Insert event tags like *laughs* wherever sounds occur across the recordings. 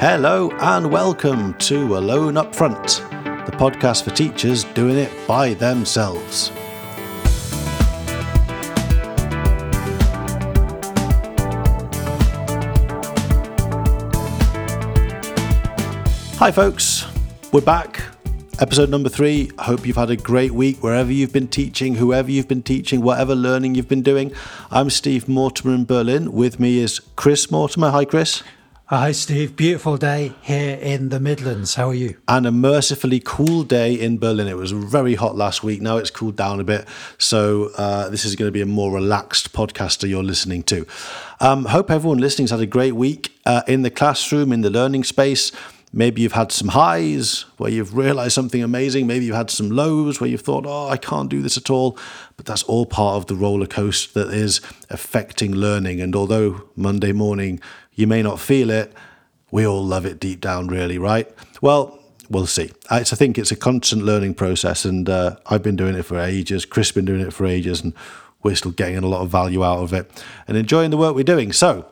Hello and welcome to Alone Up Front, the podcast for teachers doing it by themselves. Hi, folks. We're back. Episode number three. I hope you've had a great week wherever you've been teaching, whoever you've been teaching, whatever learning you've been doing. I'm Steve Mortimer in Berlin. With me is Chris Mortimer. Hi, Chris. Hi, Steve. Beautiful day here in the Midlands. How are you? And a mercifully cool day in Berlin. It was very hot last week. Now it's cooled down a bit. So uh, this is going to be a more relaxed podcaster you're listening to. Um, hope everyone listening's had a great week uh, in the classroom, in the learning space. Maybe you've had some highs where you've realized something amazing. Maybe you've had some lows where you've thought, oh, I can't do this at all. But that's all part of the roller coaster that is affecting learning. And although Monday morning you may not feel it, we all love it deep down, really, right? Well, we'll see. I, think it's a constant learning process. And uh, I've been doing it for ages. Chris been doing it for ages. And we're still getting a lot of value out of it and enjoying the work we're doing. So,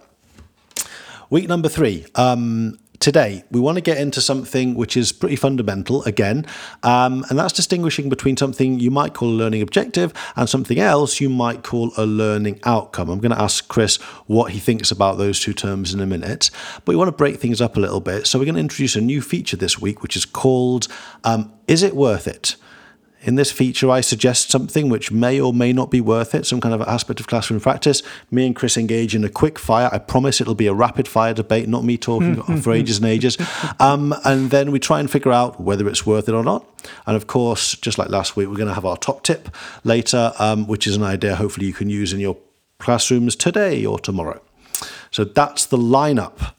week number three. Um, Today, we want to get into something which is pretty fundamental again, um, and that's distinguishing between something you might call a learning objective and something else you might call a learning outcome. I'm going to ask Chris what he thinks about those two terms in a minute, but we want to break things up a little bit. So, we're going to introduce a new feature this week, which is called um, Is It Worth It? In this feature, I suggest something which may or may not be worth it, some kind of aspect of classroom practice. Me and Chris engage in a quick fire. I promise it'll be a rapid fire debate, not me talking *laughs* for ages and ages. Um, and then we try and figure out whether it's worth it or not. And of course, just like last week, we're going to have our top tip later, um, which is an idea hopefully you can use in your classrooms today or tomorrow. So that's the lineup.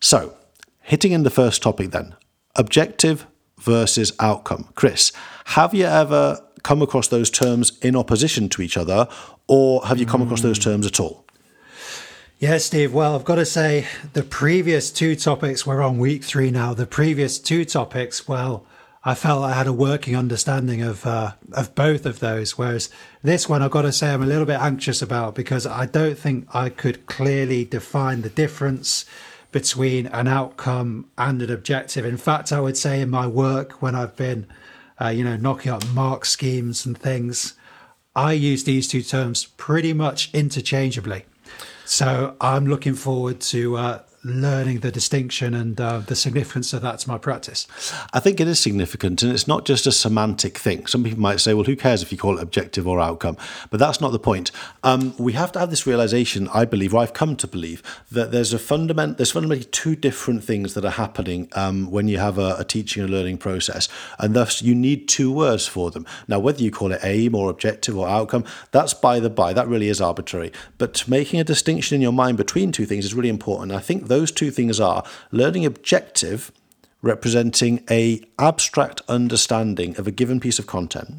So, hitting in the first topic then objective versus outcome. Chris, have you ever come across those terms in opposition to each other, or have you come across those terms at all? Yeah, Steve. Well, I've got to say, the previous two topics, we're on week three now. The previous two topics, well, I felt I had a working understanding of uh, of both of those. Whereas this one, I've got to say, I'm a little bit anxious about because I don't think I could clearly define the difference between an outcome and an objective. In fact, I would say in my work when I've been, uh, you know, knocking up mark schemes and things, I use these two terms pretty much interchangeably. So I'm looking forward to uh, learning the distinction and uh, the significance of that to my practice? I think it is significant, and it's not just a semantic thing. Some people might say, well, who cares if you call it objective or outcome? But that's not the point. Um, we have to have this realization, I believe, or I've come to believe, that there's a fundament, there's fundamentally two different things that are happening um, when you have a, a teaching and learning process, and thus you need two words for them. Now, whether you call it aim or objective or outcome, that's by the by. That really is arbitrary. But making a distinction in your mind between two things is really important. I think those two things are learning objective representing a abstract understanding of a given piece of content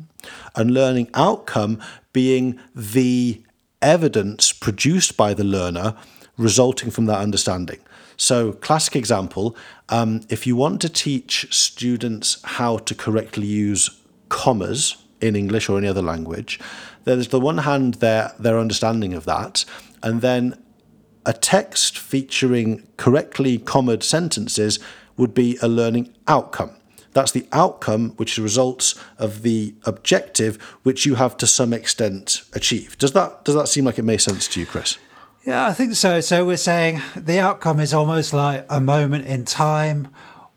and learning outcome being the evidence produced by the learner resulting from that understanding. So classic example um, if you want to teach students how to correctly use commas in english or any other language there's the one hand their their understanding of that and then a text featuring correctly commaed sentences would be a learning outcome. That's the outcome which results of the objective which you have to some extent achieved. Does that does that seem like it makes sense to you, Chris? Yeah, I think so. So we're saying the outcome is almost like a moment in time,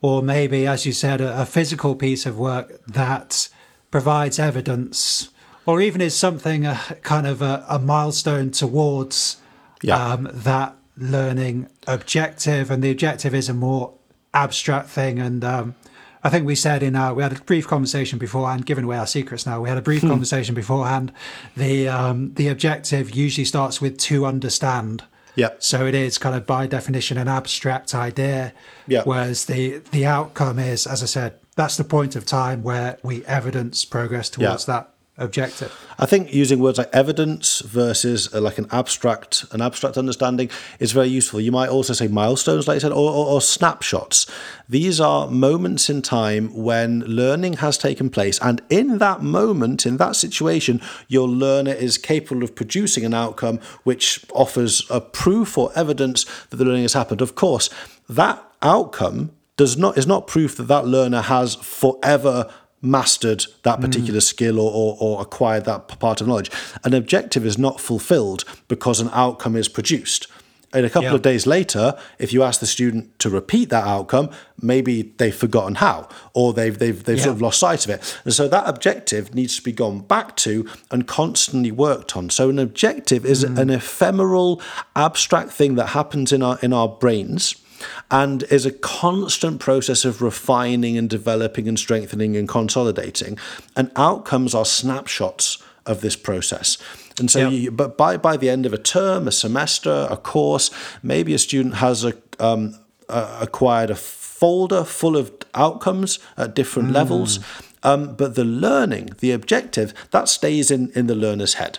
or maybe, as you said, a, a physical piece of work that provides evidence, or even is something a, kind of a, a milestone towards yeah. um, that learning objective, and the objective is a more abstract thing. And um, I think we said in our we had a brief conversation beforehand, giving away our secrets now. We had a brief hmm. conversation beforehand. The um, the objective usually starts with to understand. Yeah. So it is kind of by definition an abstract idea. Yeah. Whereas the the outcome is, as I said, that's the point of time where we evidence progress towards yeah. that objective. I think using words like evidence versus uh, like an abstract an abstract understanding is very useful. You might also say milestones, like I said, or, or, or, snapshots. These are moments in time when learning has taken place, and in that moment, in that situation, your learner is capable of producing an outcome which offers a proof or evidence that the learning has happened. Of course, that outcome does not is not proof that that learner has forever mastered that particular mm. skill or, or, or, acquired that part of knowledge. An objective is not fulfilled because an outcome is produced. And a couple yeah. of days later, if you ask the student to repeat that outcome, maybe they've forgotten how, or they've they've they've yeah. sort of lost sight of it. And so that objective needs to be gone back to and constantly worked on. So an objective is mm. an ephemeral, abstract thing that happens in our in our brains and is a constant process of refining and developing and strengthening and consolidating. And outcomes are snapshots of this process. And so, you, but by, by the end of a term, a semester, a course, maybe a student has a, um, uh, acquired a folder full of outcomes at different mm. levels. Um, but the learning, the objective, that stays in, in the learner's head.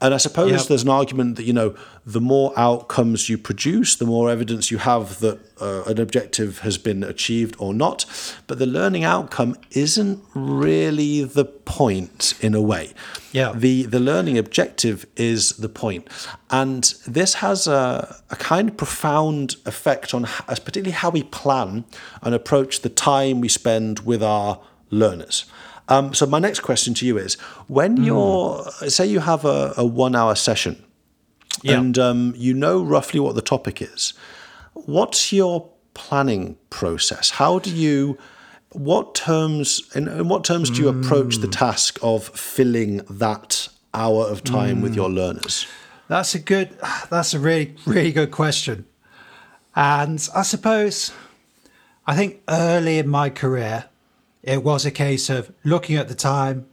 And I suppose yep. there's an argument that, you know, the more outcomes you produce, the more evidence you have that uh, an objective has been achieved or not. But the learning outcome isn't really the point in a way. Yeah. The, the learning objective is the point. And this has a, a kind of profound effect on particularly how we plan and approach the time we spend with our learners. Um, so my next question to you is: When mm. you're, say, you have a, a one-hour session, yeah. and um, you know roughly what the topic is, what's your planning process? How do you what terms in, in what terms do you approach the hmm. task of filling that hour of time mm. with your learners? That's a good that's a really really good question. And I suppose I think early in my career it was a case of looking at the time,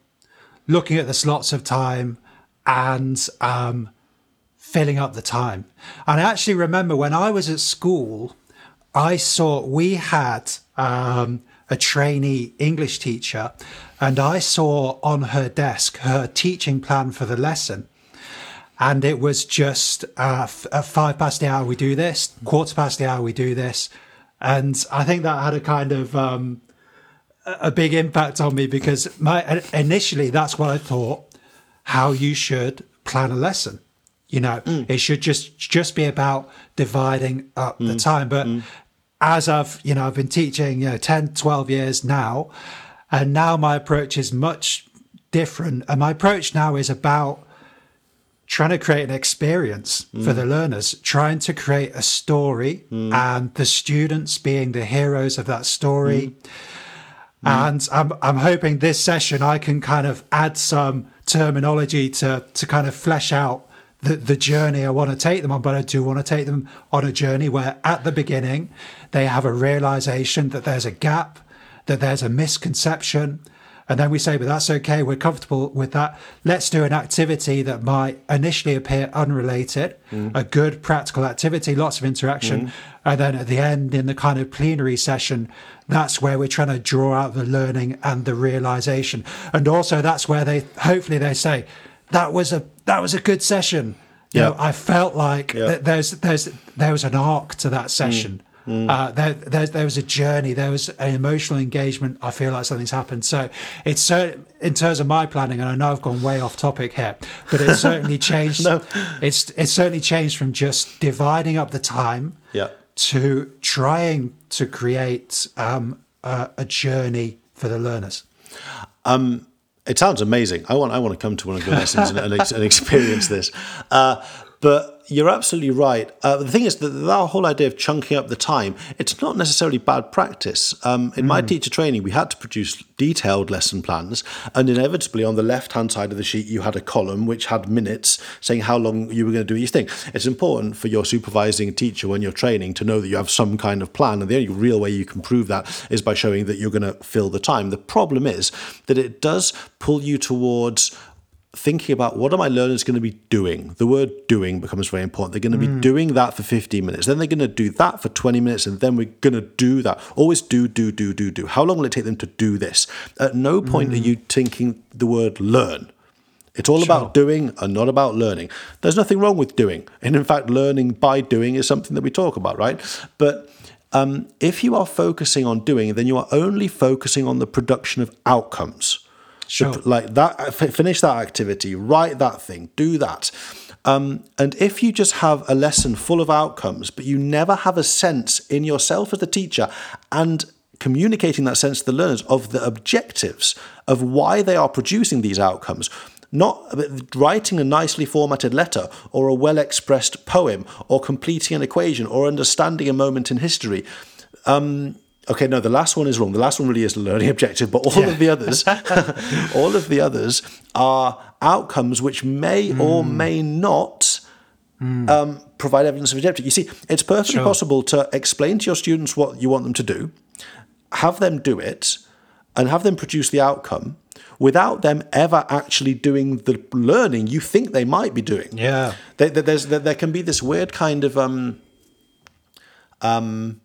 looking at the slots of time, and um, filling up the time. And I actually remember when I was at school, I saw we had um, a trainee English teacher, and I saw on her desk her teaching plan for the lesson. And it was just uh, f- at five past the hour we do this, quarter past the hour we do this, and I think that had a kind of um, a big impact on me because my initially that's what I thought how you should plan a lesson. You know, mm. it should just just be about dividing up mm. the time. But mm. as I've, you know, I've been teaching, you know, 10, 12 years now, and now my approach is much different. And my approach now is about trying to create an experience mm. for the learners, trying to create a story mm. and the students being the heroes of that story. Mm. Mm. And I'm, I'm hoping this session I can kind of add some terminology to, to kind of flesh out the, the journey I want to take them on. But I do want to take them on a journey where at the beginning they have a realization that there's a gap, that there's a misconception, and then we say, but that's okay. We're comfortable with that. Let's do an activity that might initially appear unrelated, mm. a good practical activity, lots of interaction. Mm. And then at the end, in the kind of plenary session, that's where we're trying to draw out the learning and the realization. And also that's where they, hopefully they say, that was a, that was a good session. You know, I felt like th- there's, there's, there was an arc to that session. Mm. Mm. Uh, there, there, there, was a journey, there was an emotional engagement. I feel like something's happened. So it's certain in terms of my planning, and I know I've gone way off topic here, but it's certainly *laughs* changed. no. It's it's certainly changed from just dividing up the time yeah. to trying to create um, a, a, journey for the learners. Um, it sounds amazing. I want I want to come to one of your lessons and, and, and, experience this. Uh, but you're absolutely right. Uh, the thing is that that whole idea of chunking up the time, it's not necessarily bad practice. Um, in mm. my teacher training, we had to produce detailed lesson plans, and inevitably on the left-hand side of the sheet, you had a column which had minutes saying how long you were going to do each thing. It's important for your supervising teacher when you're training to know that you have some kind of plan, and the only real way you can prove that is by showing that you're going to fill the time. The problem is that it does pull you towards thinking about what are my learners going to be doing. The word doing becomes very important. They're going to be mm. doing that for 15 minutes. Then they're going to do that for 20 minutes. And then we're going to do that. Always do, do, do, do, do. How long will it take them to do this? At no point mm. are you thinking the word learn. It's all sure. about doing and not about learning. There's nothing wrong with doing. And in fact, learning by doing is something that we talk about, right? But um, if you are focusing on doing, then you are only focusing on the production of outcomes. Sure. like that, finish that activity, write that thing, do that. Um, and if you just have a lesson full of outcomes, but you never have a sense in yourself as the teacher and communicating that sense to the learners of the objectives of why they are producing these outcomes, not writing a nicely formatted letter or a well expressed poem or completing an equation or understanding a moment in history. Um, okay, no, the last one is wrong. The last one really is the learning *laughs* objective, but all yeah. of the others, *laughs* all of the others are outcomes which may mm. or hmm. may not mm. um, provide evidence of objective. You see, it's perfectly sure. possible to explain to your students what you want them to do, have them do it, and have them produce the outcome without them ever actually doing the learning you think they might be doing. Yeah, there, there's there, there can be this weird kind of um, um,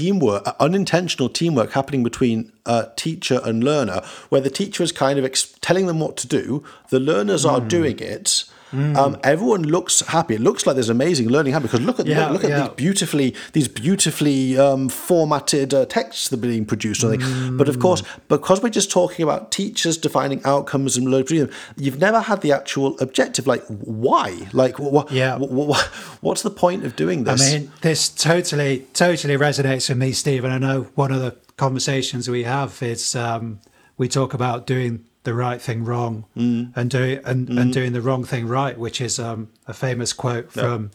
teamwork, uh, unintentional teamwork happening between uh, teacher and learner, where the teacher is kind of ex- telling them what to do, the learners mm. are doing it, Mm. Um, everyone looks happy. It looks like there's amazing learning happening because look at yeah, look, look, at these beautifully these beautifully um, formatted uh, texts that are being produced. Mm. But of course, because we're just talking about teachers defining outcomes and learning, you've never had the actual objective. Like why? Like what? Yeah. what's the point of doing this? I mean, this totally totally resonates with me, Stephen. I know one of the conversations we have is um, we talk about doing the right thing wrong mm. and doing and, mm. and doing the wrong thing right, which is um, a famous quote from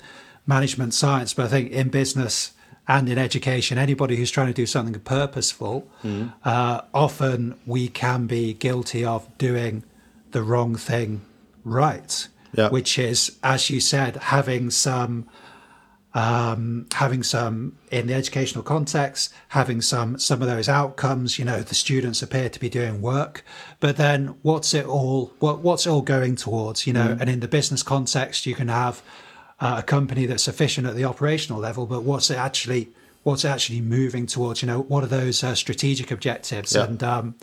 management science. But I think in business and in education, anybody who's trying to do something purposeful, mm. uh, often we can be guilty of doing the wrong thing right, which is, as you said, having some um, having some in the educational context, having some some of those outcomes. You know, the students appear to be doing work, but then what's it all? What what's it all going towards? You know, mm. and in the business context, you can have uh, a company that's efficient at the operational level, but what's it actually? What's it actually moving towards? You know, what are those uh, strategic objectives? Yeah. And um,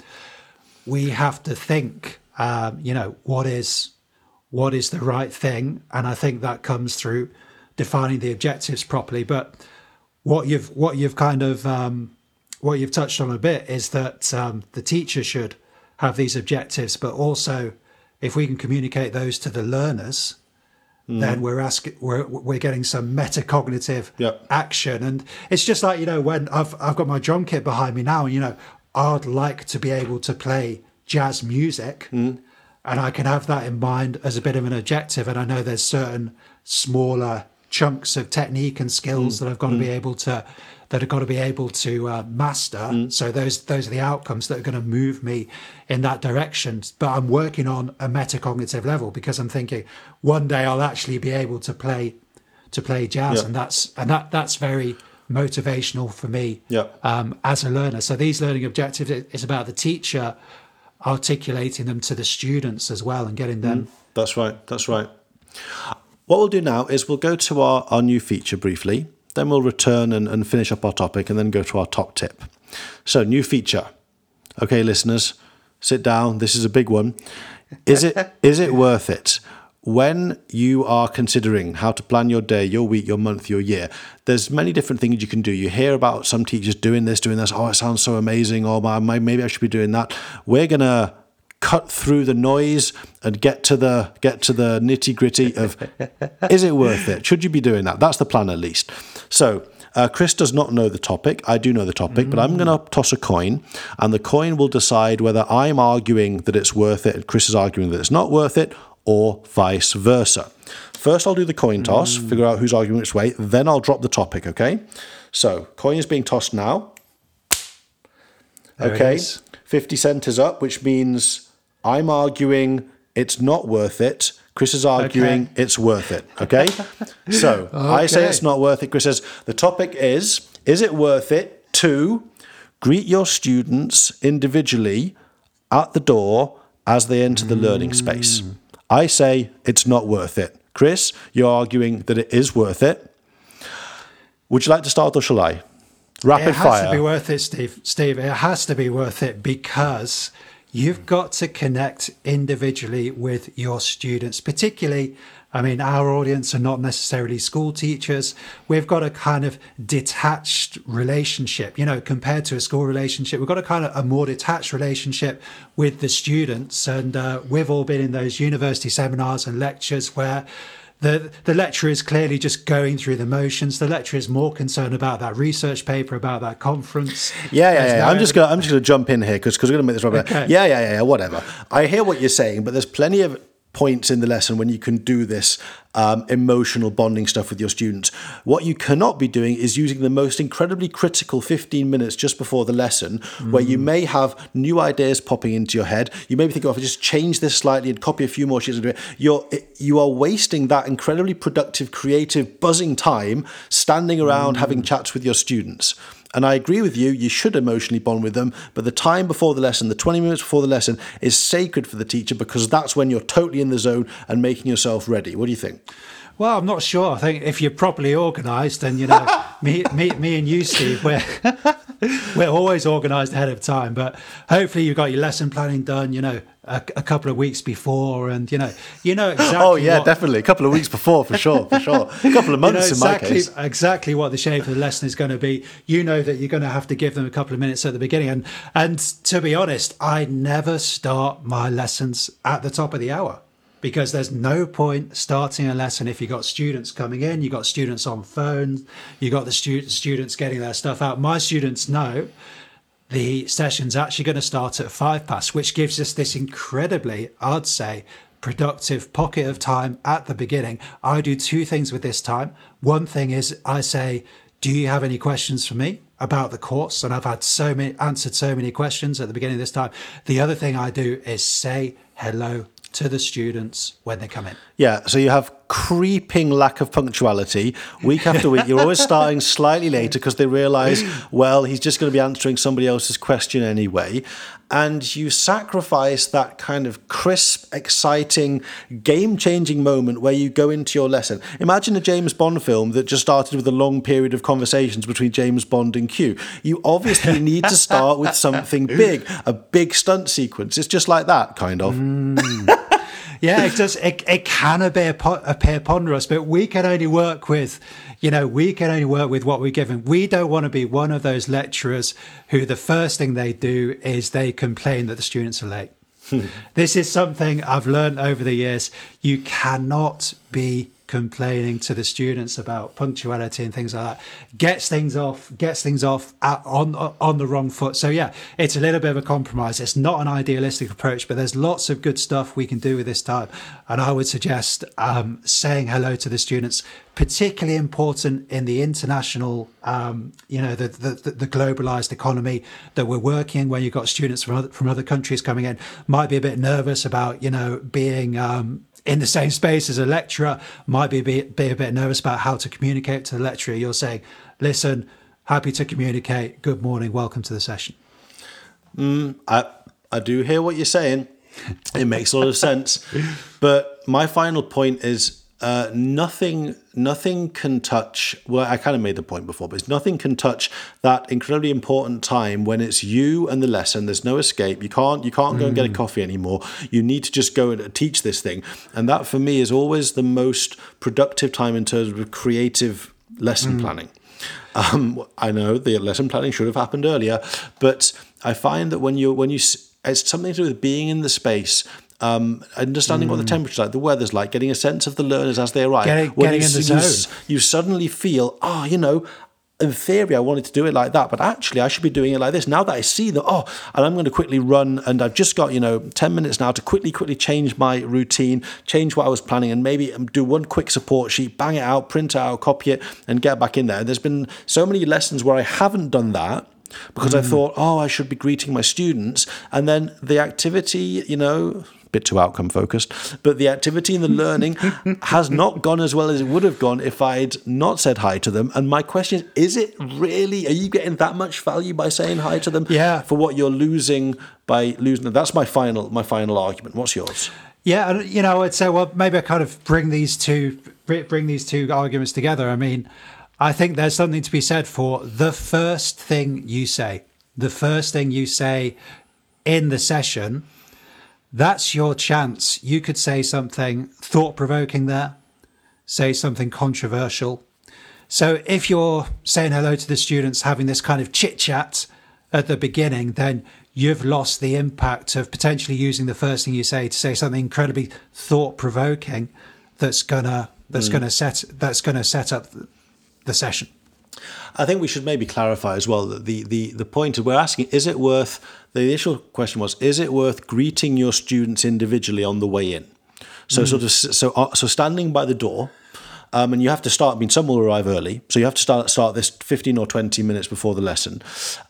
we have to think. Um, you know, what is what is the right thing? And I think that comes through defining the objectives properly. But what you've what you've kind of um, what you've touched on a bit is that um, the teacher should have these objectives, but also if we can communicate those to the learners, mm. then we're asking we're we're getting some metacognitive yep. action. And it's just like you know when I've I've got my drum kit behind me now, and you know I'd like to be able to play jazz music. Mm. And I can have that in mind as a bit of an objective. And I know there's certain smaller chunks of technique and skills mm. that I've got mm. to be able to that have got to be able to uh, master. Mm. So those those are the outcomes that are going to move me in that direction. But I'm working on a metacognitive level because I'm thinking one day I'll actually be able to play to play jazz, yeah. and that's and that that's very motivational for me yeah. um, as a learner. So these learning objectives is about the teacher articulating them to the students as well and getting them. Mm. That's right. That's right. What we'll do now is we'll go to our, our new feature briefly, then we'll return and, and finish up our topic and then go to our top tip. So, new feature. Okay, listeners, sit down. This is a big one. Is it *laughs* is it worth it? When you are considering how to plan your day, your week, your month, your year, there's many different things you can do. You hear about some teachers doing this, doing this. Oh, it sounds so amazing. Or oh, maybe I should be doing that. We're gonna cut through the noise and get to the get to the nitty gritty of *laughs* is it worth it? Should you be doing that? That's the plan at least. So. Uh, Chris does not know the topic. I do know the topic, mm. but I'm going to toss a coin, and the coin will decide whether I'm arguing that it's worth it and Chris is arguing that it's not worth it, or vice versa. First, I'll do the coin toss, mm. figure out who's arguing which way, then I'll drop the topic, okay? So, coin is being tossed now. There okay, 50 cent is up, which means I'm arguing it's not worth it. Chris is arguing okay. it's worth it. Okay. *laughs* so okay. I say it's not worth it. Chris says the topic is Is it worth it to greet your students individually at the door as they enter the mm. learning space? Mm. I say it's not worth it. Chris, you're arguing that it is worth it. Would you like to start or shall I? Rapid fire. It has fire. to be worth it, Steve. Steve, it has to be worth it because You've got to connect individually with your students, particularly. I mean, our audience are not necessarily school teachers. We've got a kind of detached relationship, you know, compared to a school relationship. We've got a kind of a more detached relationship with the students. And uh, we've all been in those university seminars and lectures where the the lecturer is clearly just going through the motions. The lecturer is more concerned about that research paper, about that conference. Yeah, yeah, yeah. I'm just gonna I'm just gonna jump in here because because we're gonna make this right. Okay. Yeah, yeah, yeah, yeah. Whatever. I hear what you're saying, but there's plenty of points in the lesson when you can do this um, emotional bonding stuff with your students. What you cannot be doing is using the most incredibly critical 15 minutes just before the lesson, mm. where you may have new ideas popping into your head. You may be thinking, oh, if I just change this slightly and copy a few more sheets do it, you're, you are wasting that incredibly productive, creative, buzzing time standing around mm. having chats with your students. And I agree with you, you should emotionally bond with them, but the time before the lesson, the 20 minutes before the lesson, is sacred for the teacher because that's when you're totally in the zone and making yourself ready. What do you think? Well, I'm not sure. I think if you're properly organised, then you know, *laughs* me, me, me, and you, Steve, we're *laughs* we're always organised ahead of time. But hopefully, you've got your lesson planning done. You know, a, a, couple of weeks before, and you know, you know *laughs* oh, exactly. Oh yeah, what, definitely a couple of weeks before for sure, for sure. A couple of months you know exactly, in my case. Exactly what the shape of the lesson is going to be. You know that you're going to have to give them a couple of minutes at the beginning, and and to be honest, I never start my lessons at the top of the hour because there's no point starting a lesson if you've got students coming in, you've got students on phones, you've got the stu- students getting their stuff out. My students know the session's actually going to start at five past, which gives us this incredibly, I'd say, productive pocket of time at the beginning. I do two things with this time. One thing is I say, do you have any questions for me about the course? And I've had so many answered so many questions at the beginning of this time. The other thing I do is say hello to the students when they come in. Yeah, so you have creeping lack of punctuality week after week. You're always starting slightly later because they realize, well, he's just going to be answering somebody else's question anyway. And you sacrifice that kind of crisp, exciting, game changing moment where you go into your lesson. Imagine a James Bond film that just started with a long period of conversations between James Bond and Q. You obviously need to start with something *laughs* big, a big stunt sequence. It's just like that, kind of. Mm. *laughs* yeah, it does. It, it can appear, appear ponderous, but we can only work with, you know, we can only work with what we're given. We don't want to be one of those lecturers who the first thing they do is they complain that the students are late. *laughs* This is something I've learned over the years. You cannot be complaining to the students about punctuality and things like that gets things off gets things off at, on on the wrong foot. So yeah it's a little bit of a compromise. It's not an idealistic approach but there's lots of good stuff we can do with this time and i would suggest um, saying hello to the students particularly important in the international um, you know the, the, the globalized economy that we're working where you've got students from other, from other countries coming in might be a bit nervous about you know being um, in the same space as a lecturer might be bit, be a bit nervous about how to communicate to the lecturer. You're saying, listen, happy to communicate. Good morning. Welcome to the session. Mm, I, I do hear what you're saying. It makes a lot of sense. But my final point is uh, nothing nothing can touch well i kind of made the point before but it's nothing can touch that incredibly important time when it's you and the lesson there's no escape you can't you can't go mm. and get a mm. coffee anymore you need to just go and teach this thing and that for me is always the most productive time in terms of creative lesson mm. planning um, i know the lesson planning should have happened earlier but i find that when you when you it's something to do with being in the space um, understanding mm. what the mm. temperature's like, the weather's like, getting a sense of the learners as they arrive. Getting, when you, in the you, zone. You, suddenly feel, oh, you know, in theory, I wanted to do it like that, but actually, I should be doing it like this. Now that I see that, oh, and I'm going to quickly run, and I've just got, you know, 10 minutes now to quickly, quickly change my routine, change what I was planning, and maybe do one quick support sheet, bang it out, print it out, copy it, and get back in there. There's been so many lessons where I haven't done that because mm. I thought, oh, I should be greeting my students. And then the activity, you know, bit too outcome focused. But the activity and the learning has not gone as well as it would have gone if I'd not said hi to them. And my question is, is it really, are you getting that much value by saying hi to them? Yeah. For what you're losing by losing them? That's my final, my final argument. What's yours? Yeah, you know, I'd say, well, maybe I kind of bring these two, bring these two arguments together. I mean, I think there's something to be said for the first thing you say. The first thing you say in the session that's your chance. You could say something thought provoking there, say something controversial. So if you're saying hello to the students, having this kind of chit chat at the beginning, then you've lost the impact of potentially using the first thing you say to say something incredibly thought provoking that's going to that's hmm. going to set that's going to set up the session. I think we should maybe clarify as well that the, the, the point of we're asking is it worth the initial question was is it worth greeting your students individually on the way in? So mm. sort of so uh, so standing by the door um, and you have to start. I mean, some will arrive early, so you have to start start this fifteen or twenty minutes before the lesson.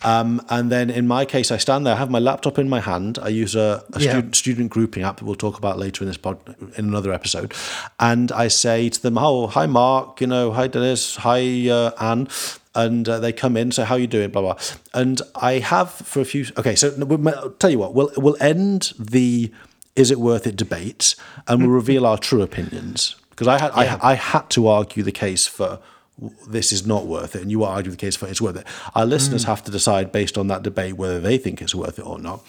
Um, and then in my case, I stand there, I have my laptop in my hand. I use a, a yeah. student student grouping app that we'll talk about later in this pod in another episode, and I say to them, "Oh, hi, Mark. You know, hi, Dennis. Hi, uh, Anne." And uh, they come in. So how you doing? Blah blah. And I have for a few. Okay, so I'll tell you what. We'll we'll end the is it worth it debate, and we'll reveal our true opinions because I had yeah. I, I had to argue the case for this is not worth it, and you argue the case for it's worth it. Our listeners mm. have to decide based on that debate whether they think it's worth it or not.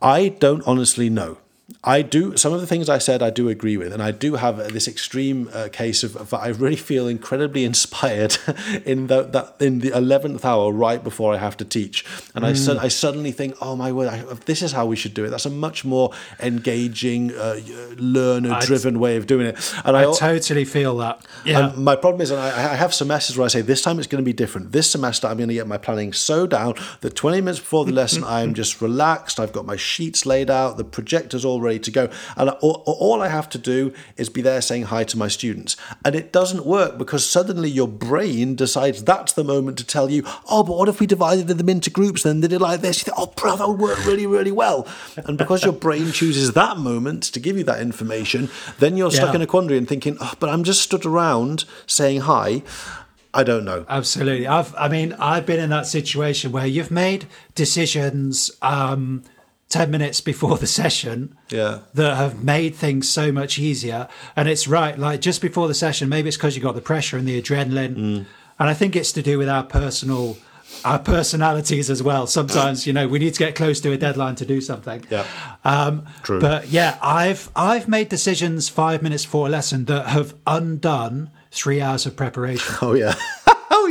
I don't honestly know. I do some of the things I said I do agree with, and I do have this extreme uh, case of, of, I really feel incredibly *laughs* inspired in the that in the eleventh hour right before I have to teach, and mm. I su- I suddenly think, oh my word, I, this is how we should do it. That's a much more engaging, uh, learner-driven way of doing it. And I, I totally feel that. Yeah. my problem is, and I, I have semesters where I say this time it's going to be different. This semester I'm going to get my planning so down that 20 minutes before the *laughs* lesson I am just relaxed. I've got my sheets laid out, the projector's all ready to go. And all, all I have to do is be there saying hi to my students. And it doesn't work because suddenly your brain decides that's the moment to tell you, oh, but what if we divided them into groups? Then they did like this. You think, oh, bro, that would work really, really well. And because your brain chooses that moment to give you that information, then you're stuck yeah. in a quandary and thinking, oh, but I'm just stood around saying hi. I don't know. Absolutely. I've, I mean, I've been in that situation where you've made decisions. Um, 10 minutes before the *laughs* session yeah. that have made things so much easier. And it's right, like just before the session, maybe it's because you got the pressure and the adrenaline. Mm. And I think it's to do with our personal our personalities as well. Sometimes, you know, we need to get close to a deadline to do something. Yeah. Um, True. But yeah, I've I've made decisions five minutes before a lesson that have undone three hours of preparation. *laughs* Oh yeah.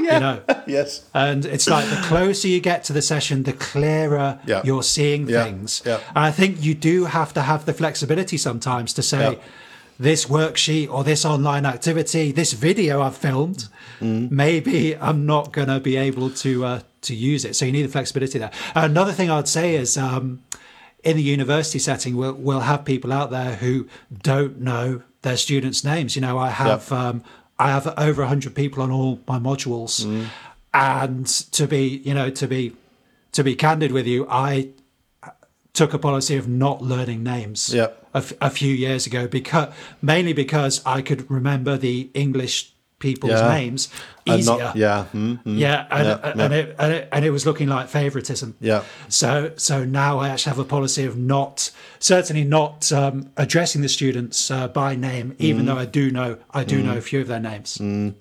Yeah. You know? *laughs* yes. And it's like the closer you get to the session, the clearer yeah. you're seeing yeah. things. Yeah. And I think you do have to have the flexibility sometimes to say, this worksheet or this online activity, this video I've filmed, mm. maybe I'm not going to be able to uh, to use it. So you need the flexibility there. Another thing I'd say is. Um, in the university setting, we'll, we'll have people out there who don't know their students' names. You know, I have yep. um, I have over 100 people on all my modules. Mm. And to be, you know, to be to be candid with you, I took a policy of not learning names yep. a, f- a few years ago because mainly because I could remember the English people's yeah. names easier. Not, yeah, mm-hmm. yeah, and, yeah, and, yeah. It, and, it, and it was looking like favoritism. Yeah. So so now I actually have a policy of not certainly not um, addressing the students uh, by name, even mm. though I do know I do mm. know a few of their names. Mm.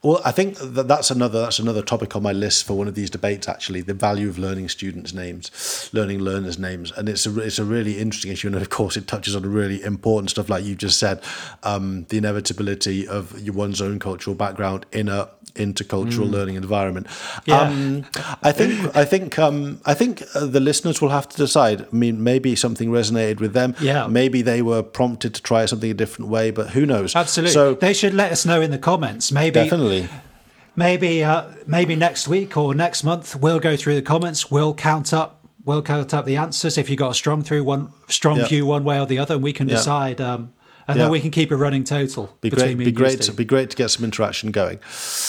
Well, I think that that's another that's another topic on my list for one of these debates. Actually, the value of learning students' names, learning learners' names, and it's a it's a really interesting issue. And of course, it touches on really important stuff, like you just said, um, the inevitability of one's own cultural background in a intercultural mm. learning environment. Yeah. Um, I think I think um, I think uh, the listeners will have to decide. I mean, maybe something resonated with them. Yeah. Maybe they were prompted to try something a different way, but who knows? Absolutely. So they should let us know in the comments. Maybe definitely. Maybe uh, maybe next week or next month we'll go through the comments. We'll count up. We'll count up the answers. If you got a strong through one strong view one way or the other, and we can decide. Um, and yeah. then we can keep a running total. Be great. Be great. To, be great to get some interaction going.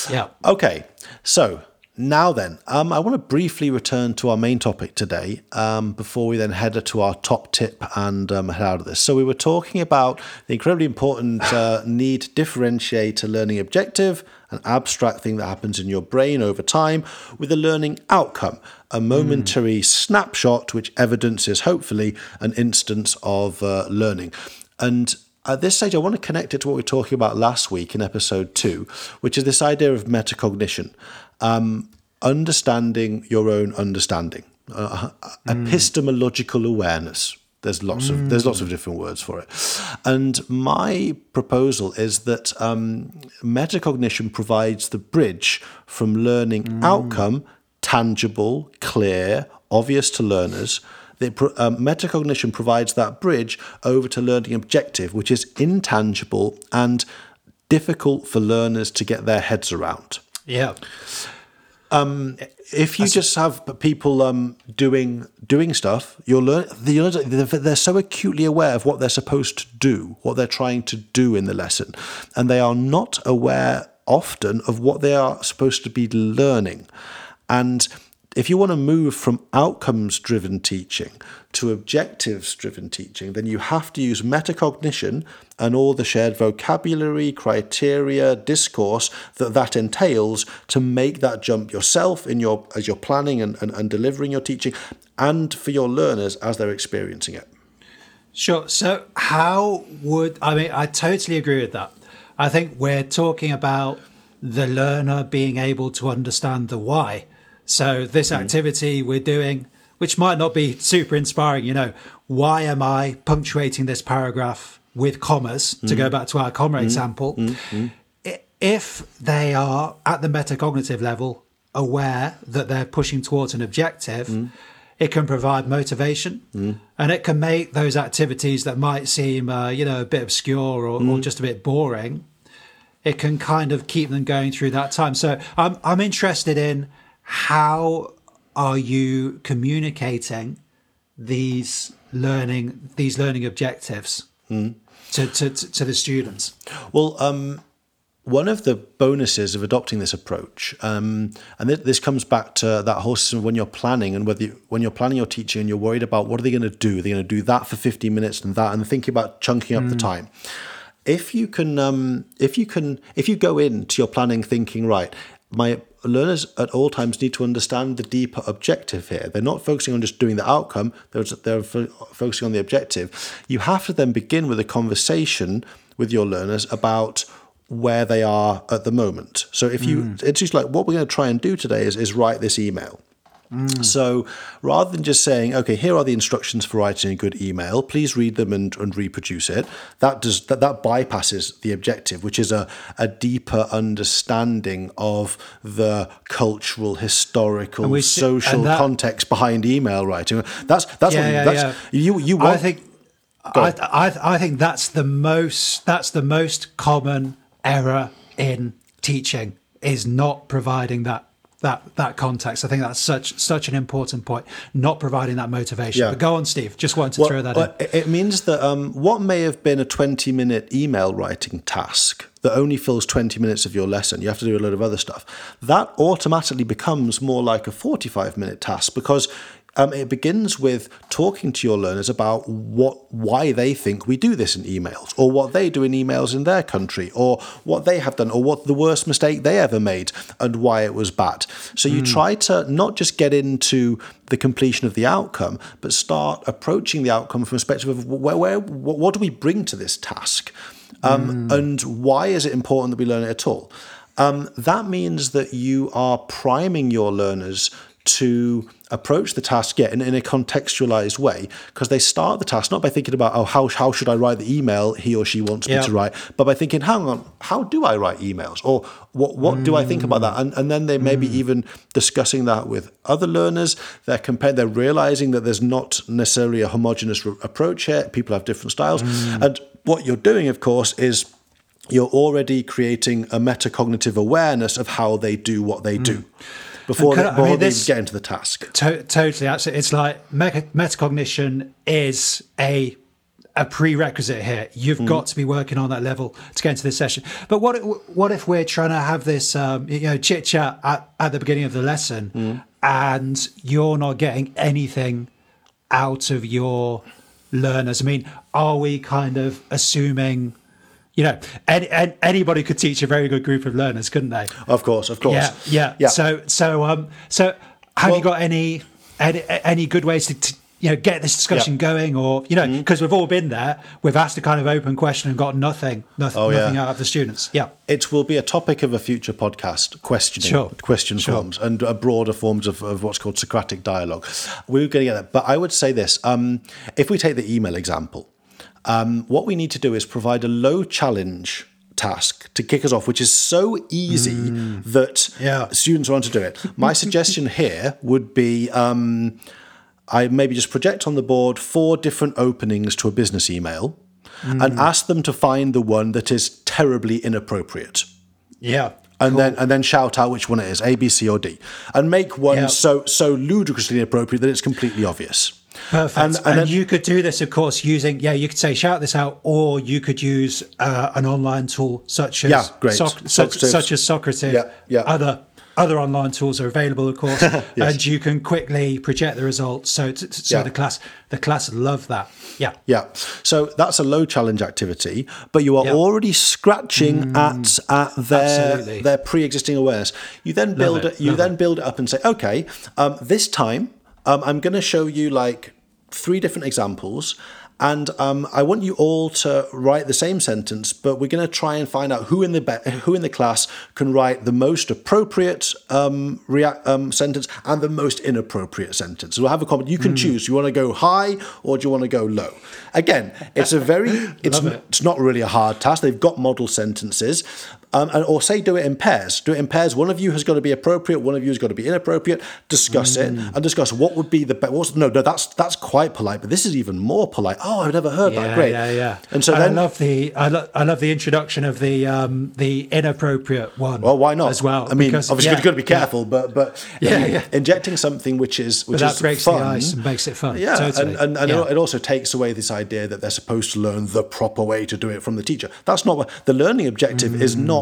Yeah. Okay. So now then, um, I want to briefly return to our main topic today um, before we then head to our top tip and um, head out of this. So we were talking about the incredibly important *laughs* uh, need to differentiate a learning objective, an abstract thing that happens in your brain over time, with a learning outcome, a momentary mm. snapshot which evidences hopefully an instance of uh, learning. And at this stage, I want to connect it to what we were talking about last week in episode two, which is this idea of metacognition, um, understanding your own understanding, uh, mm. epistemological awareness. There's lots of there's lots of different words for it, and my proposal is that um, metacognition provides the bridge from learning mm. outcome, tangible, clear, obvious to learners, The, um, metacognition provides that bridge over to learning objective, which is intangible and difficult for learners to get their heads around. Yeah. Um, if you just have people um, doing doing stuff, you'll learn. They're so acutely aware of what they're supposed to do, what they're trying to do in the lesson, and they are not aware often of what they are supposed to be learning. And if you want to move from outcomes driven teaching to objectives driven teaching, then you have to use metacognition and all the shared vocabulary, criteria, discourse that that entails to make that jump yourself in your as you're planning and, and, and delivering your teaching and for your learners as they're experiencing it. Sure. So how would I mean I totally agree with that. I think we're talking about the learner being able to understand the why so this mm. activity we're doing, which might not be super inspiring, you know, why am I punctuating this paragraph with commas mm. to go mm. back to our comma mm. example? Mm. If they are at the metacognitive level aware that they're pushing towards an objective, it can provide motivation and it can make those activities that might seem, uh, you know, a bit obscure or, or just a bit boring it can kind of keep them going through that time. So I'm I'm interested in how are you communicating these learning these learning objectives mm. to, to, to the students? Well, um, one of the bonuses of adopting this approach, um, and th- this comes back to that whole system when you're planning and whether you, when you're planning your teaching and you're worried about what are they going to do, they're going to do that for 15 minutes and that, and thinking about chunking up mm. the time. If you can, um, if you can, if you go into your planning thinking right, my learners at all times need to understand the deeper objective here. They're not focusing on just doing the outcome, they're, they're focusing on the objective. You have to then begin with a conversation with your learners about where they are at the moment. So if you, mm. it's just like what we're going to try and do today is, is write this email. Mm. So rather than just saying, okay, here are the instructions for writing a good email, please read them and, and reproduce it, that does that, that bypasses the objective, which is a, a deeper understanding of the cultural, historical, social that, context behind email writing. That's that's yeah, what yeah, that's yeah. you you want I think I, I, I think that's the most that's the most common error in teaching is not providing that that that context. I think that's such such an important point. Not providing that motivation. Yeah. But go on, Steve. Just wanted to well, throw that well, in. It means that um, what may have been a twenty minute email writing task that only fills 20 minutes of your lesson, you have to do a lot of other stuff. That automatically becomes more like a 45 minute task because um, it begins with talking to your learners about what why they think we do this in emails, or what they do in emails in their country, or what they have done, or what the worst mistake they ever made, and why it was bad. So you mm. try to not just get into the completion of the outcome, but start approaching the outcome from a perspective of where, where what, what do we bring to this task, um, mm. and why is it important that we learn it at all. Um, that means that you are priming your learners to approach the task yet in, in a contextualized way because they start the task not by thinking about oh how, how should i write the email he or she wants me to write but by thinking hang on how do i write emails? Or what what mm. do i think about that? And, and then they may mm. be even discussing that with other learners. They're compared they're realizing that there's not necessarily a homogenous re- approach here. People have different styles. Mm. and what you're doing of course is you're already creating a metacognitive awareness of how they do what they do before, they, before I mean, this, they get into the task. To, totally, actually, it's like metacognition is a a prerequisite here. You've mm. got to be working on that level to get into this session. But what what if we're trying to have this um, you know chit chat at, at the beginning of the lesson, mm. and you're not getting anything out of your learners? I mean, are we kind of assuming you know, any, anybody could teach a very good group of learners, couldn't they? Of course, of course. Yeah, yeah. yeah. So, so, um, so, have well, you got any, any, any good ways to, to you know get this discussion yeah. going, or you know, because mm-hmm. we've all been there, we've asked a kind of open question and got nothing, nothing, oh, nothing yeah. out of the students. Yeah, it will be a topic of a future podcast. Questioning, sure. question sure. forms, and a broader forms of, of, what's called Socratic dialogue. We're going to get that, but I would say this: um, if we take the email example. Um, what we need to do is provide a low challenge task to kick us off, which is so easy mm. that yeah. students want to do it. My suggestion *laughs* here would be um, I maybe just project on the board four different openings to a business email and ask them to find the one that is terribly inappropriate. Yeah. And then and then shout out which one it is, A, B, C, or D. And make one Yeah. so so ludicrously inappropriate that it's completely obvious. Perfect. And- And, and then- you could do this, of course, using, yeah, you could say, shout this out, or you could use uh, an online tool such as, Yeah, great. Soc- such, Socrative. such as Socrative. Yeah, yeah. Other, other online tools are available, of course, *laughs* and you can quickly project the results. So, t- so Yeah. the class, the class love that. Yeah. Yeah. So that's a low challenge activity, but you are Yeah. Mm. already scratching at at their Absolutely. their pre-existing awareness. You then build it, it, you love then build it up and say, okay, um, this time um, I'm going to show you like three different examples. And um, I want you all to write the same sentence, but we're going to try and find out who in the who in the class can write the most appropriate um, um, sentence and the most inappropriate sentence. So we'll have a comment. You can choose. Do you want to go high or do you want to go low? Again, it's a very *laughs* it's it. it's not really a hard task. They've got model sentences. Um, and, or say do it in pairs. Do it in pairs. One of you has got to be appropriate. One of you has got to be inappropriate. Discuss it Mm. and discuss what would be the best. What's, no, no, that's that's quite polite, but this is even more polite. Oh, I've never heard that. Great. yeah, yeah. And so I then, love the I, lo- I love the introduction of the um, the inappropriate one. well, why not as well? I mean, because- obviously yeah, you've got to be yeah. careful, but but Yeah, I yeah. injecting something which is which But that is breaks fun, the ice and makes it fun. Yeah, totally. and, and, and yeah. it also takes away this idea that they're supposed to learn the proper way to do it from the teacher. That's not what the learning objective is. Mm. Not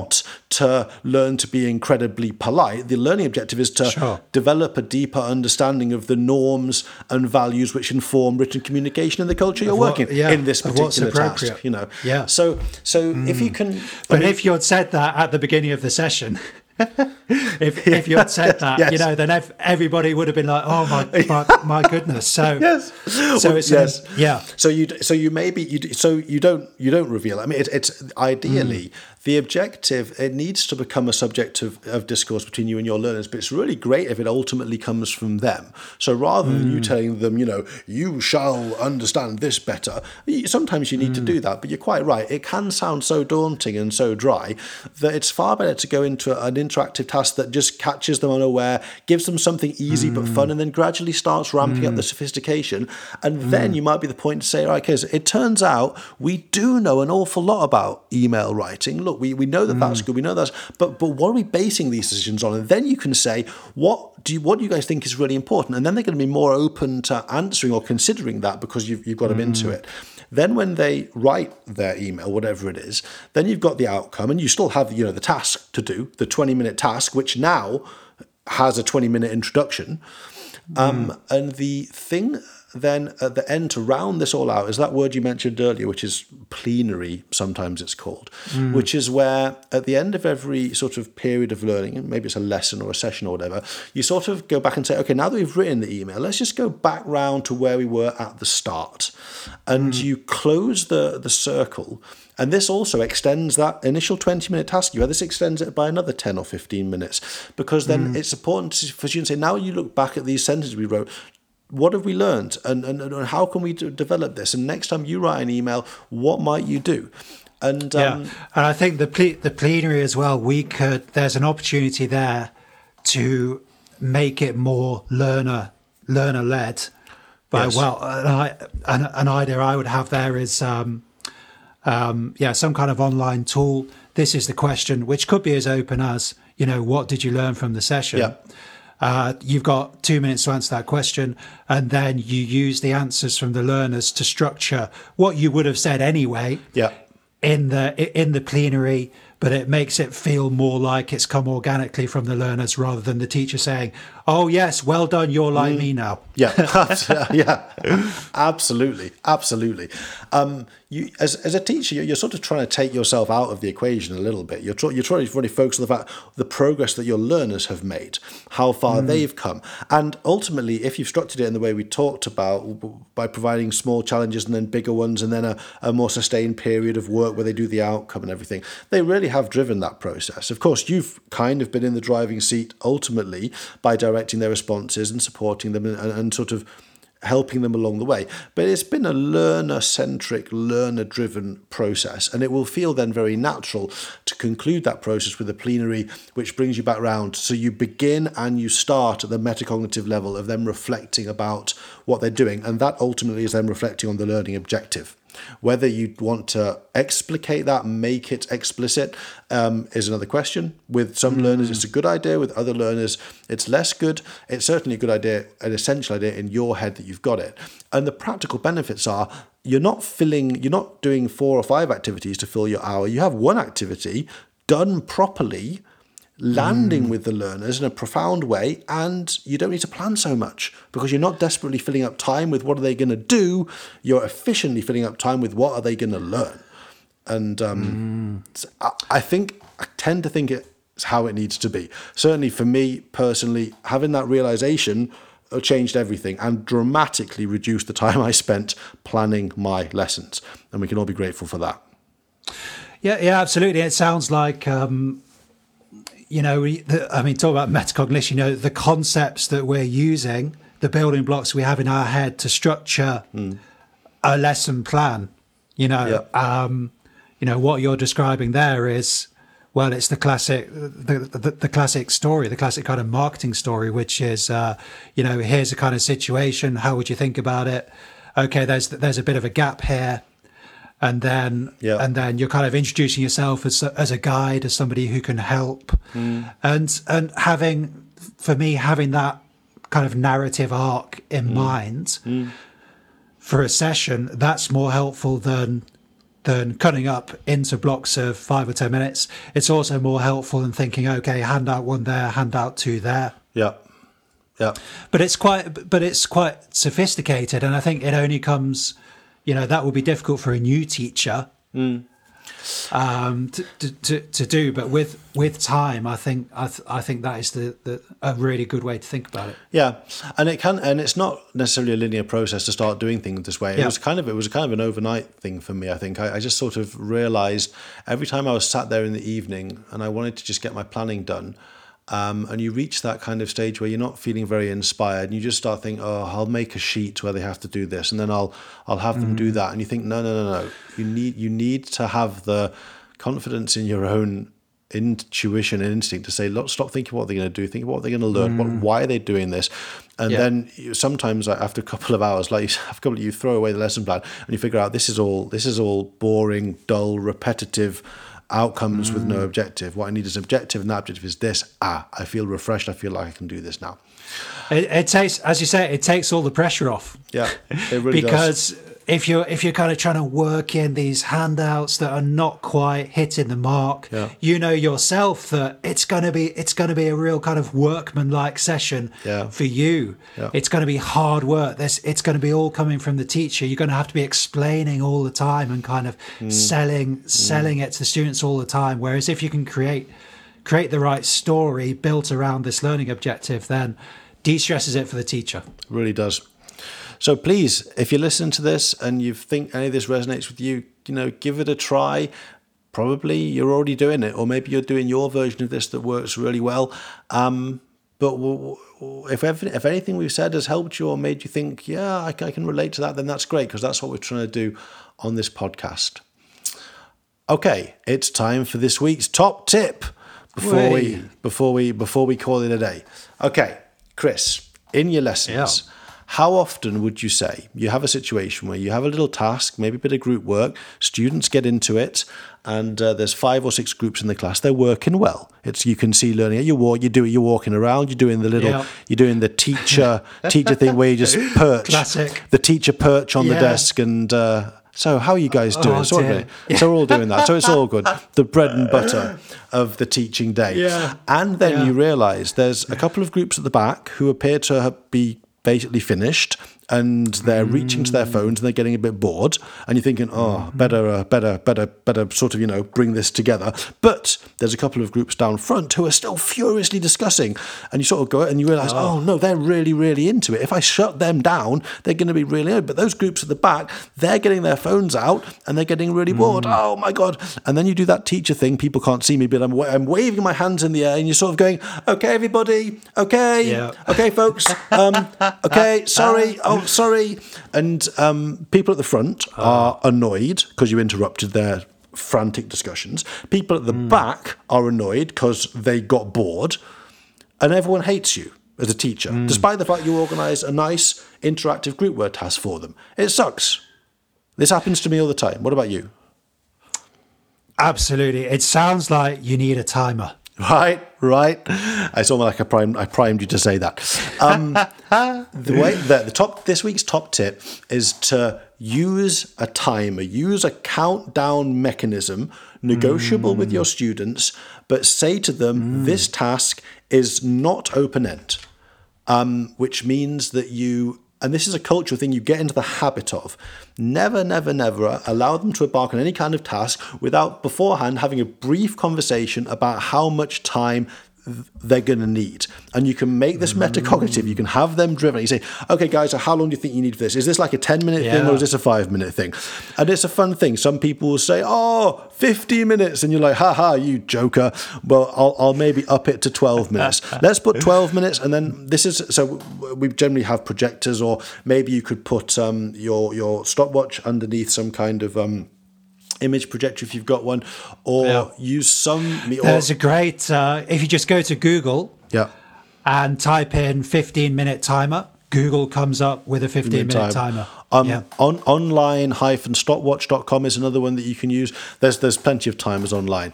to learn to be incredibly polite. The learning objective is to Sure. develop a deeper understanding of the norms and values which inform written communication in the culture you're what- working yeah, in this particular task. You know, Yeah. Mm. So so if you can, But if you had said that at the beginning of the session, *laughs* if, if you had said *laughs* that, Yes. you know, then ev- everybody would have been like, "Oh my, *laughs* my, my goodness!" So, Yes. so Well, it's yes. yeah, So you so you maybe you so you don't you don't reveal. I mean, it, it's ideally the objective. It needs to become a subject of, of discourse between you and your learners. But it's really great if it ultimately comes from them. So rather than you hmm. telling them, you know, you shall understand this better. Sometimes you need to do hmm. that. But you're quite right. It can sound so daunting and so dry that it's far better to go into an interactive task that just catches them unaware, gives them something easy but fun, and then hmm. gradually starts ramping up the sophistication. And then you might be the point to say, all right, because it turns out we do know an awful lot about email writing. Look, we, we know that that's hmm. good. We know that's, but but what are we basing these decisions on? And then you can say, what do you what do you guys think is really important? And then they're going to be more open to answering or considering that because you've you've got them into hmm. it. Then when they write their email, whatever it is, then you've got the outcome, and you still have you know the task to do, the twenty minute task, which now has a twenty minute introduction. Hmm. Um, and the thing then at the end to round this all out is that word you mentioned earlier, which is plenary, sometimes it's called, mm. which is where at the end of every sort of period of learning, and maybe it's a lesson or a session or whatever, you sort of go back and say, okay, now that we've written the email, let's just go back round to where we were at the start. And mm. you close the, the circle. And this also extends that initial 20 minute task you had. This extends it by another 10 or 15 minutes because then mm. it's important for you to say, now you look back at these sentences we wrote, what have we learned and, and, and how can we develop this? And next time you write an email, what might you do? And yeah. um, and I think the ple- the plenary as well. We could. There's an opportunity there to make it more learner learner led. But Yes. well, an, I, an, an idea I would have there is. Um, um, yeah, some kind of online tool. This is the question, which could be as open as, you know, what did you learn from the session? Yeah. Uh, you've got two minutes to answer that question, and then you use the answers from the learners to structure what you would have said anyway yeah. in the in the plenary, but it makes it feel more like it's come organically from the learners rather than the teacher saying, "Oh yes, well done, you're like Mm. me now." Yeah, *laughs* yeah, absolutely, absolutely. Um, you, as, as a teacher, you're, you're sort of trying to take yourself out of the equation a little bit. You're, try, you're trying to really focus on the fact, the progress that your learners have made, how far they've come, and ultimately, if you've structured it in the way we talked about, by providing small challenges and then bigger ones, and then a, a more sustained period of work where they do the outcome and everything, they really have driven that process. Of course, you've kind of been in the driving seat ultimately by directing their responses and supporting them and, and sort of helping them along the way. But it's been a learner centric, learner driven process. And it will feel then very natural to conclude that process with a plenary, which brings you back round. So you begin and you start at the metacognitive level of them reflecting about what they're doing. And that ultimately is them reflecting on the learning objective. Whether you want to explicate that, make it explicit, um, is another question. With some mm. learners, it's a good idea. With other learners, it's less good. It's certainly a good idea, an essential idea in your head that you've got it. And the practical benefits are you're not filling, you're not doing four or five activities to fill your hour. You have one activity done properly landing mm. with the learners in a profound way and you don't need to plan so much because you're not desperately filling up time with what are they going to do you're efficiently filling up time with what are they going to learn and um, mm. I, I think i tend to think it's how it needs to be certainly for me personally having that realization uh, changed everything and dramatically reduced the time i spent planning my lessons and we can all be grateful for that yeah yeah absolutely it sounds like um you know, we, the, I mean, talk about metacognition, you know, the concepts that we're using, the building blocks we have in our head to structure mm. a lesson plan, you know, um, you know, what you're describing there is, well, it's the classic, the, the, the, classic story, the classic kind of marketing story, which is, uh, you know, here's a kind of situation. How would you think about it? Okay, there's there's a bit of a gap here and then yeah. and then you're kind of introducing yourself as as a guide, as somebody who can help, mm. and and having for me having that kind of narrative arc in mm. mind mm. for a session that's more helpful than than cutting up into blocks of five or ten minutes. It's also more helpful than thinking, okay, hand out one there, hand out two there. Yeah. Yeah. But it's quite but it's quite sophisticated and I think it only comes you know that would be difficult for a new teacher mm. um, to, to, to do. But with with time, I think I, th- I think that is the, the a really good way to think about it. Yeah, and it can and it's not necessarily a linear process to start doing things this way. It yeah. was kind of it was kind of an overnight thing for me. I think I, I just sort of realized every time I was sat there in the evening and I wanted to just get my planning done. Um, and you reach that kind of stage where you're not feeling very inspired and you just start thinking oh i'll make a sheet where they have to do this and then i'll i'll have them mm. do that and you think no no no no you need you need to have the confidence in your own intuition and instinct to say look stop thinking what they're going to do think what they're going to learn mm. what, why are they doing this and yeah. then you, sometimes after a couple of hours like a couple of you throw away the lesson plan and you figure out this is all this is all boring dull repetitive outcomes mm. with no mm. objective. What I need is objective, and that objective is this. Ah, I feel refreshed. I feel like I can do this now. It, it takes, as you say, it takes all the pressure off. Yeah, it really *laughs* because does if you're if you're kind of trying to work in these handouts that are not quite hitting the mark, yeah. you know yourself that it's gonna be it's gonna be a real kind of workman-like session yeah. for you. Yeah. It's gonna be hard work. There's it's gonna be all coming from the teacher. You're gonna have to be explaining all the time and kind of mm. selling mm. selling it to the students all the time. Whereas if you can create create the right story built around this learning objective, then de-stresses it for the teacher. It really does. So please, if you listen to this and you think any of this resonates with you, you know, give it a try. Probably you're already doing it, or maybe you're doing your version of this that works really well. Um, but if if anything we've said has helped you or made you think, yeah, I can relate to that, then that's great because that's what we're trying to do on this podcast. Okay, it's time for this week's top tip before we before we before we call it a day. Okay, Chris, in your lessons. Yeah how often would you say you have a situation where you have a little task, maybe a bit of group work, students get into it, and uh, there's five or six groups in the class. They're working well. It's you can see learning. You walk, you do it. You're walking around. You're doing the little. Yeah. You're doing the teacher *laughs* teacher thing where you just perch. Classic. The teacher perch on yeah. the desk and. Uh, so how are you guys doing? Oh, so, yeah. so we're all doing that. So it's all good. *laughs* The bread and butter of the teaching day. Yeah. And then you realise there's a couple of groups at the back who appear to be basically finished and they're mm. reaching to their phones and they're getting a bit bored and you're thinking oh better uh, better better better sort of you know bring this together. But there's a couple of groups down front who are still furiously discussing and you sort of go and you realize oh, oh no they're really really into it. If i shut them down they're going to be really but those groups at the back they're getting their phones out and they're getting really bored. Mm. oh my god. And then you do that teacher thing people can't see me but I'm, I'm waving my hands in the air and you're sort of going okay everybody. Okay. Yeah. okay folks. Um, okay *laughs* sorry. Oh oh, sorry. And um, people at the front ah. are annoyed because you interrupted their frantic discussions. People at the hmm. back are annoyed because they got bored. And everyone hates you as a teacher, hmm. despite the fact you organised a nice interactive group work task for them. It sucks. This happens to me all the time. What about you? Absolutely. It sounds like you need a timer. Right, right. It's saw like I primed, I primed you to say that. Um, *laughs* the way the, the top this week's top tip is to use a timer, use a countdown mechanism, negotiable with your students, but say to them, this task is not open end, um, which means that you. And this is a cultural thing you get into the habit of. Never, never, never allow them to embark on any kind of task without beforehand having a brief conversation about how much time they're going to need. And you can make this metacognitive. You can have them driven. You say, okay, guys, so how long do you think you need for this? Is this like a 10 minute thing or is this a five minute thing? And it's a fun thing. Some people will say, oh, 15 minutes. And you're like, haha, you joker. Well, I'll, I'll maybe up it to 12 minutes. *laughs* Let's put 12 minutes. And then this is, so we generally have projectors, or maybe you could put um, your, your stopwatch underneath some kind of. Um, image projector if you've got one or Yeah. use some or, There's a great, uh, if you just go to Google yeah and type in 15 minute timer, Google comes up with a 15 minute timer. Um, yeah. on online stopwatch.com is another one that you can use. There's there's plenty of timers online,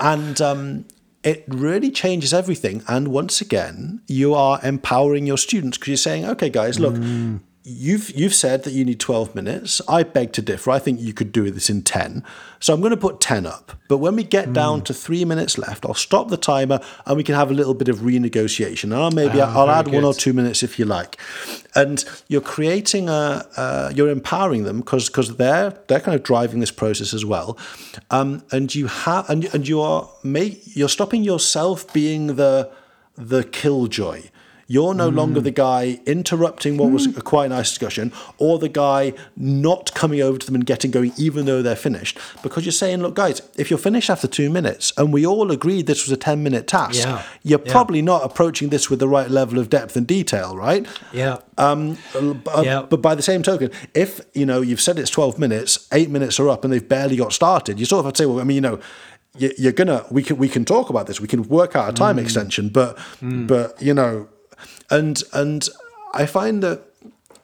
and um, it really changes everything. And once again, you are empowering your students because you're saying, okay, guys, look. You've you've said that you need 12 minutes. I beg to differ. I think you could do this in 10. So I'm going to put 10 up. But when we get down to three minutes left, I'll stop the timer and we can have a little bit of renegotiation. And I'll maybe Ah, I'll add one or two minutes if you like. And you're creating a, uh, you're empowering them because because they're they're kind of driving this process as well. Um, and you have and and you are make you're stopping yourself being the the killjoy. You're no longer the guy interrupting what was a quite nice discussion, or the guy not coming over to them and getting going, even though they're finished. Because you're saying, look, guys, if you're finished after two minutes, and we all agreed this was a 10 minute task, Yeah. you're Yeah. probably not approaching this with the right level of depth and detail, right? Yeah. Um, uh, Yeah. But by the same token, if you know you've said it's twelve minutes, eight minutes are up, and they've barely got started, you sort of have to say, well, I mean, you know, you- you're gonna we can we can talk about this, we can work out a time Mm. extension, but but you know, and and I find that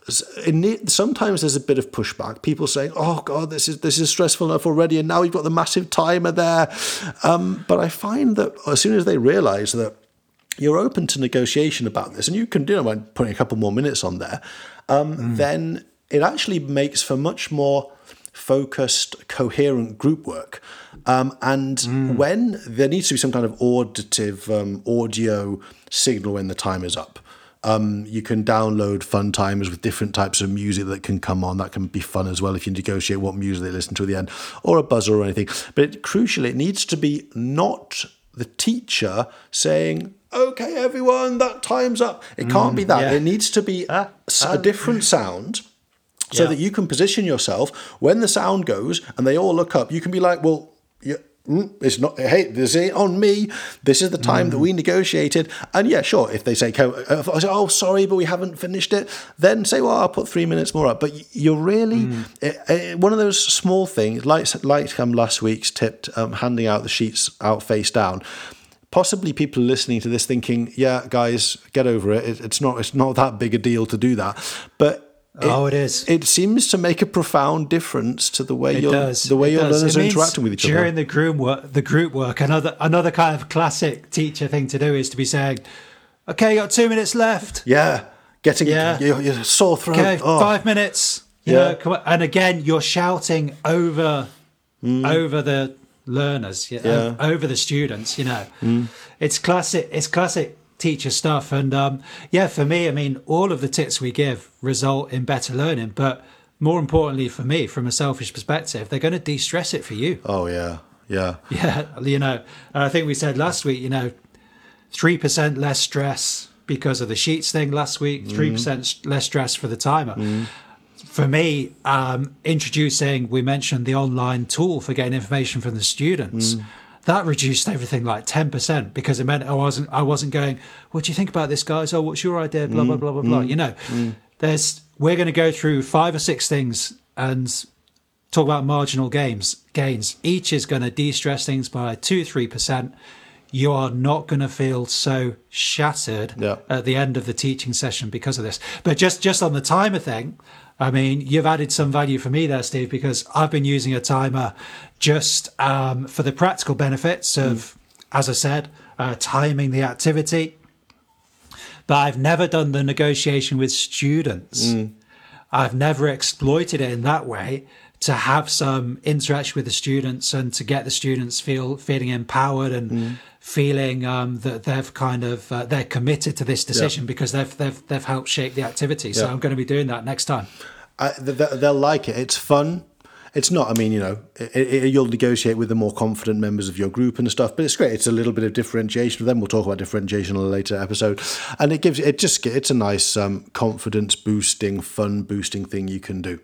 sometimes there's a bit of pushback. People saying, "Oh God, this is this is stressful enough already," and now you've got the massive timer there. Um, but I find that as soon as they realise that you're open to negotiation about this, and you can do it by putting a couple more minutes on there, um, then it actually makes for much more focused, coherent group work. Um, and when there needs to be some kind of auditive um, audio signal when the time is up. Um, you can download fun timers with different types of music that can come on. That can be fun as well if you negotiate what music they listen to at the end, or a buzzer or anything. But it, crucially, it needs to be not the teacher saying, "Okay, everyone, that time's up." It can't be that. yeah. It needs to be a different sound. So Yeah. that you can position yourself when the sound goes and they all look up, you can be like, well, yeah, mm, it's not, hey, this ain't on me. This is the time that we negotiated. And yeah, sure, if they say, I say, oh, sorry, but we haven't finished it, then say, well, I'll put three minutes more up. But you're really, eh, eh, one of those small things, like, like um, last week's tip, um, handing out the sheets out face down. Possibly people listening to this thinking, yeah, guys, get over it. it it's not, it's not that big a deal to do that. But Oh, it is. It seems to make a profound difference to the way It your does. the way It your does. learners It are interacting with each other during the group work. The group work. Another another kind of classic teacher thing to do is to be saying, "Okay, you got two minutes left. Yeah, getting Yeah. your, your sore throat. Okay, oh. five minutes. You Yeah. know, and again, you're shouting over mm. over the learners, you know, Yeah. over the students. You know, mm. it's classic. It's classic teacher stuff. And um, yeah, for me, I mean, all of the tips we give result in better learning, but. More importantly, for me, from a selfish perspective, they're going to de-stress it for you. Oh yeah, yeah, Yeah, you know, I think we said last week, you know, three percent less stress because of the sheets thing last week, 3 percent less stress for the timer. For me, um, introducing, we mentioned the online tool for getting information from the students. That reduced everything like ten percent because it meant I wasn't I wasn't going. What do you think about this, guys? Oh, what's your idea? Blah blah mm, blah blah blah. Mm, you know, mm. there's we're going to go through five or six things and talk about marginal gains. Gains. Each is going to de-stress things by two, three percent. You are not going to feel so shattered Yeah. at the end of the teaching session because of this. But just just on the timer thing, I mean, you've added some value for me there, Steve, because I've been using a timer just um, for the practical benefits of, as I said, uh, timing the activity. But I've never done the negotiation with students. I've never exploited it in that way to have some interaction with the students and to get the students feel feeling empowered and feeling um, that they've kind of uh, they're committed to this decision because they've they've they've helped shape the activity. So Yeah. I'm going to be doing that next time. I, th- th- they'll like it. It's fun. It's not. I mean, you know, it, it, you'll negotiate with the more confident members of your group and stuff. But it's great. It's a little bit of differentiation them. We'll talk about differentiation in a later episode, and it gives it just it's a nice um, confidence boosting, fun boosting thing you can do.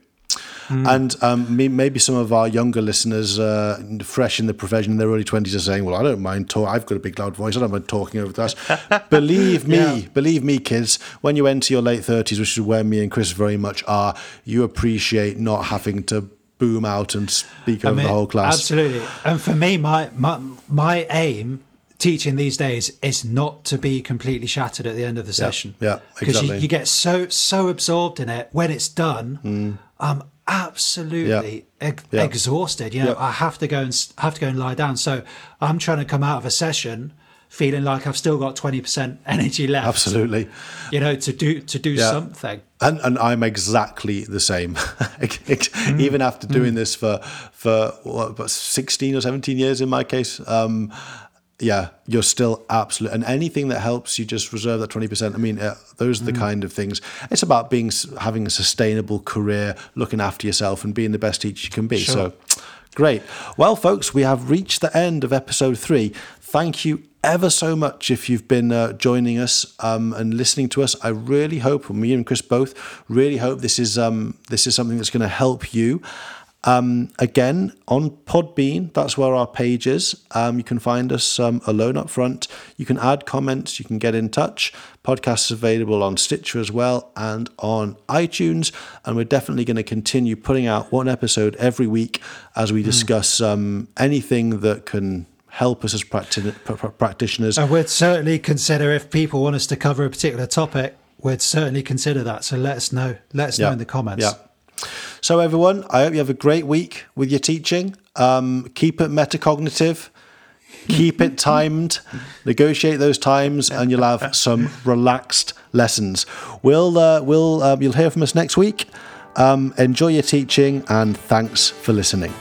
And um, me- maybe some of our younger listeners, uh, fresh in the profession in their early twenties, are saying, "Well, I don't mind talk. I've got a big loud voice. I don't mind talking over class." *laughs* believe me, Yeah. believe me, kids. When you enter your late thirties, which is where me and Chris very much are, you appreciate not having to boom out and speak over I mean, the whole class. Absolutely. And for me, my my my aim teaching these days is not to be completely shattered at the end of the session. yeah, Because you, exactly. Mm. you get so so absorbed in it. When it's done, I'm absolutely ex- Yeah. exhausted. You know, Yeah. I have to go and have to go and lie down. So I'm trying to come out of a session feeling like I've still got twenty percent *laughs* energy left. Absolutely. You know, to do to do Yeah. something. And, and I'm exactly the same. *laughs* Even after doing this for for what, about 16 or 17 years in my case, um, yeah, you're still absolute. And anything that helps you just reserve that 20%. I mean, uh, those are the kind of things. It's about being having a sustainable career, looking after yourself, and being the best teacher you can be. So, great. Well, folks, we have reached the end of episode three. Thank you ever so much if you've been uh, joining us um, and listening to us. I really hope, and me and Chris both really hope this is um, this is something that's going to help you. Um, again, on Podbean, that's where our page is. Um, you can find us um, alone up front. You can add comments. You can get in touch. Podcasts available on Stitcher as well and on iTunes. And we're definitely going to continue putting out one episode every week as we discuss um, anything that can help us as practi- pr- pr- practitioners. And we'd certainly consider if people want us to cover a particular topic, we'd certainly consider that. So let us know. Let us know in the comments. Yeah. So, everyone, I hope you have a great week with your teaching. Um, keep it metacognitive, keep it *laughs* timed, negotiate those times, and you'll have some relaxed lessons. We'll, uh, we'll, um, you'll hear from us next week. Um, enjoy your teaching, and thanks for listening.